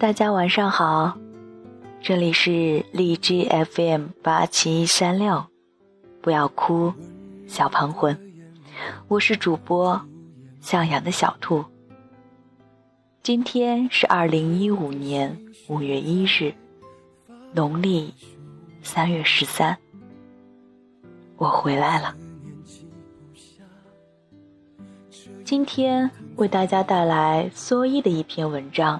大家晚上好，这里是荔枝 FM 八七三六，不要哭，小胖魂，我是主播向阳的小兔。今天是二零一五年五月一日，农历三月十三，我回来了。今天为大家带来蓑衣的一篇文章。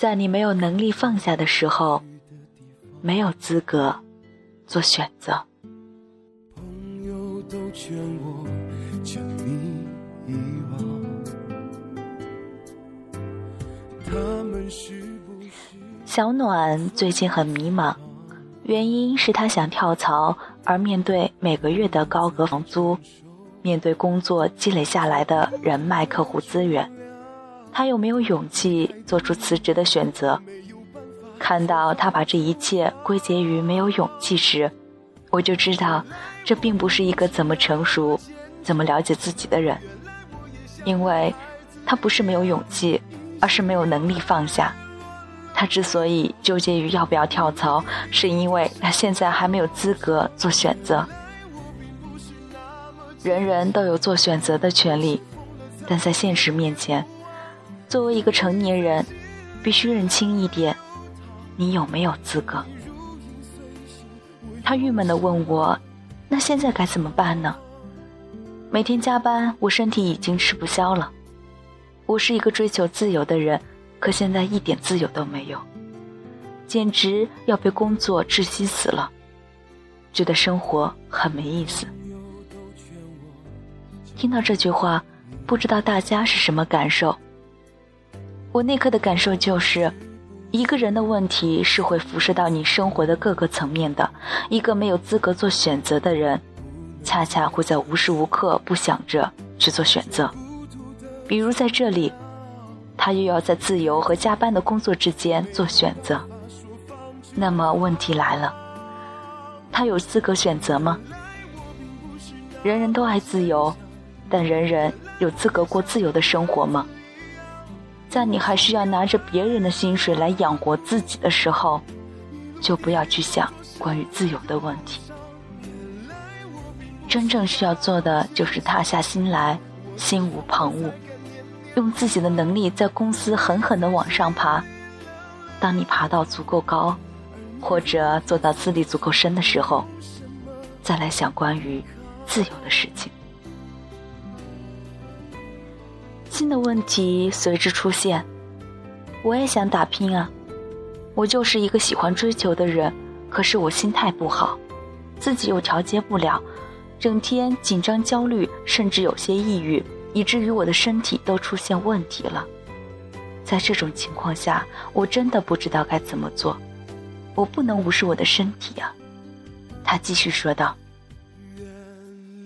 在你没有能力放下的时候，没有资格做选择。小暖最近很迷茫，原因是他想跳槽，而面对每个月的高额房租，面对工作积累下来的人脉、客户资源。他有没有勇气做出辞职的选择？看到他把这一切归结于没有勇气时，我就知道，这并不是一个怎么成熟、怎么了解自己的人。因为，他不是没有勇气，而是没有能力放下。他之所以纠结于要不要跳槽，是因为他现在还没有资格做选择。人人都有做选择的权利，但在现实面前。作为一个成年人，必须认清一点：你有没有资格？他郁闷地问我：“那现在该怎么办呢？”每天加班，我身体已经吃不消了。我是一个追求自由的人，可现在一点自由都没有，简直要被工作窒息死了，觉得生活很没意思。听到这句话，不知道大家是什么感受？我那刻的感受就是，一个人的问题是会辐射到你生活的各个层面的。一个没有资格做选择的人，恰恰会在无时无刻不想着去做选择。比如在这里，他又要在自由和加班的工作之间做选择。那么问题来了，他有资格选择吗？人人都爱自由，但人人有资格过自由的生活吗？在你还需要拿着别人的薪水来养活自己的时候，就不要去想关于自由的问题。真正需要做的就是踏下心来，心无旁骛，用自己的能力在公司狠狠地往上爬。当你爬到足够高，或者做到资历足够深的时候，再来想关于自由的事情。新的问题随之出现，我也想打拼啊！我就是一个喜欢追求的人，可是我心态不好，自己又调节不了，整天紧张、焦虑，甚至有些抑郁，以至于我的身体都出现问题了。在这种情况下，我真的不知道该怎么做，我不能无视我的身体啊！他继续说道：“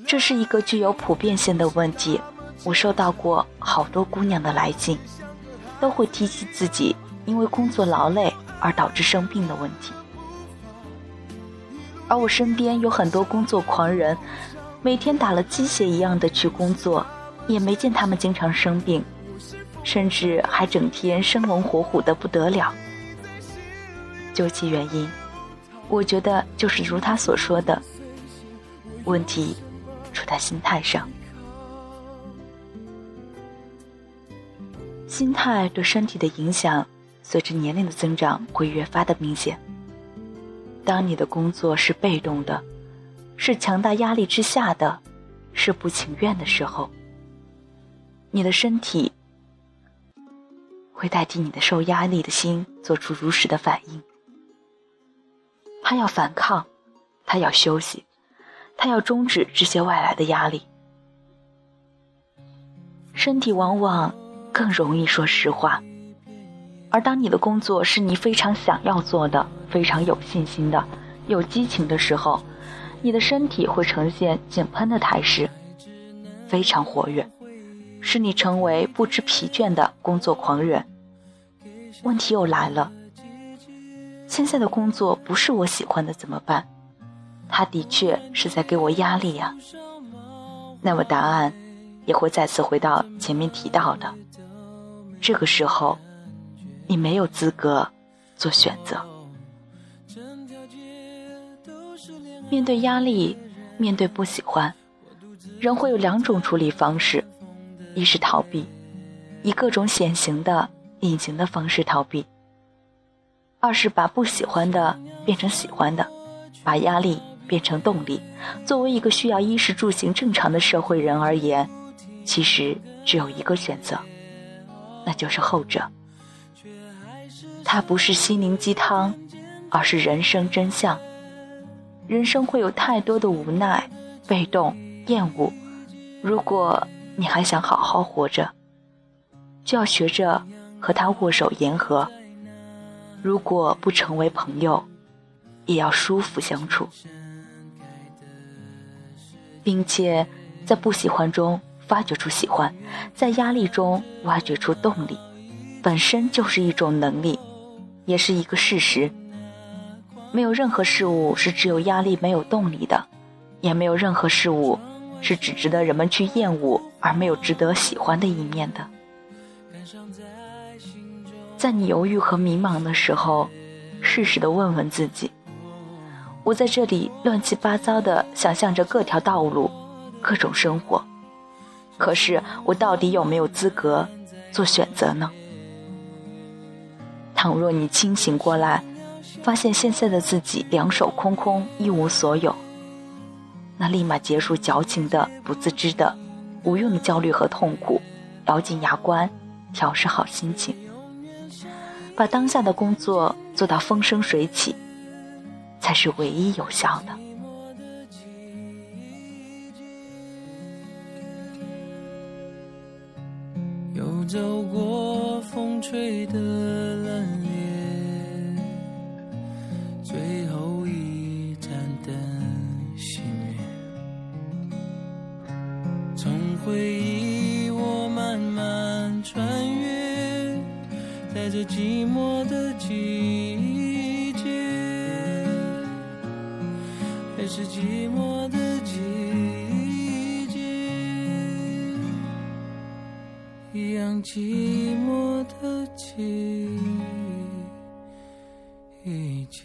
这是一个具有普遍性的问题。”我收到过好多姑娘的来信，都会提起自己因为工作劳累而导致生病的问题。而我身边有很多工作狂人，每天打了鸡血一样的去工作，也没见他们经常生病，甚至还整天生龙活虎的不得了。究其原因，我觉得就是如他所说的，问题出在心态上。心态对身体的影响，随着年龄的增长会越发的明显。当你的工作是被动的，是强大压力之下的，是不情愿的时候，你的身体会代替你的受压力的心做出如实的反应。他要反抗，他要休息，他要终止这些外来的压力。身体往往。更容易说实话，而当你的工作是你非常想要做的、非常有信心的、有激情的时候，你的身体会呈现井喷的态势，非常活跃，使你成为不知疲倦的工作狂人。问题又来了，现在的工作不是我喜欢的怎么办？他的确是在给我压力呀。那么答案也会再次回到前面提到的。这个时候，你没有资格做选择。面对压力，面对不喜欢，人会有两种处理方式：一是逃避，以各种显形的、隐形的方式逃避；二是把不喜欢的变成喜欢的，把压力变成动力。作为一个需要衣食住行正常的社会人而言，其实只有一个选择，那就是后者。它不是心灵鸡汤，而是人生真相。人生会有太多的无奈、被动、厌恶。如果你还想好好活着，就要学着和他握手言和。如果不成为朋友，也要舒服相处，并且在不喜欢中发掘出喜欢，在压力中挖掘出动力，本身就是一种能力，也是一个事实。没有任何事物是只有压力没有动力的，也没有任何事物是只值得人们去厌恶而没有值得喜欢的一面的。在你犹豫和迷茫的时候，适时的问问自己：我在这里乱七八糟的想象着各条道路、各种生活，可是我到底有没有资格做选择呢？倘若你清醒过来。发现现在的自己两手空空，一无所有，那立马结束矫情的、不自知的、无用的焦虑和痛苦，咬紧牙关，调试好心情，把当下的工作做到风生水起，才是唯一有效的。走过风吹的冷最后一盏灯熄灭，从回忆我慢慢穿越，在这寂寞的季节，还是寂寞的寂寞的季。节。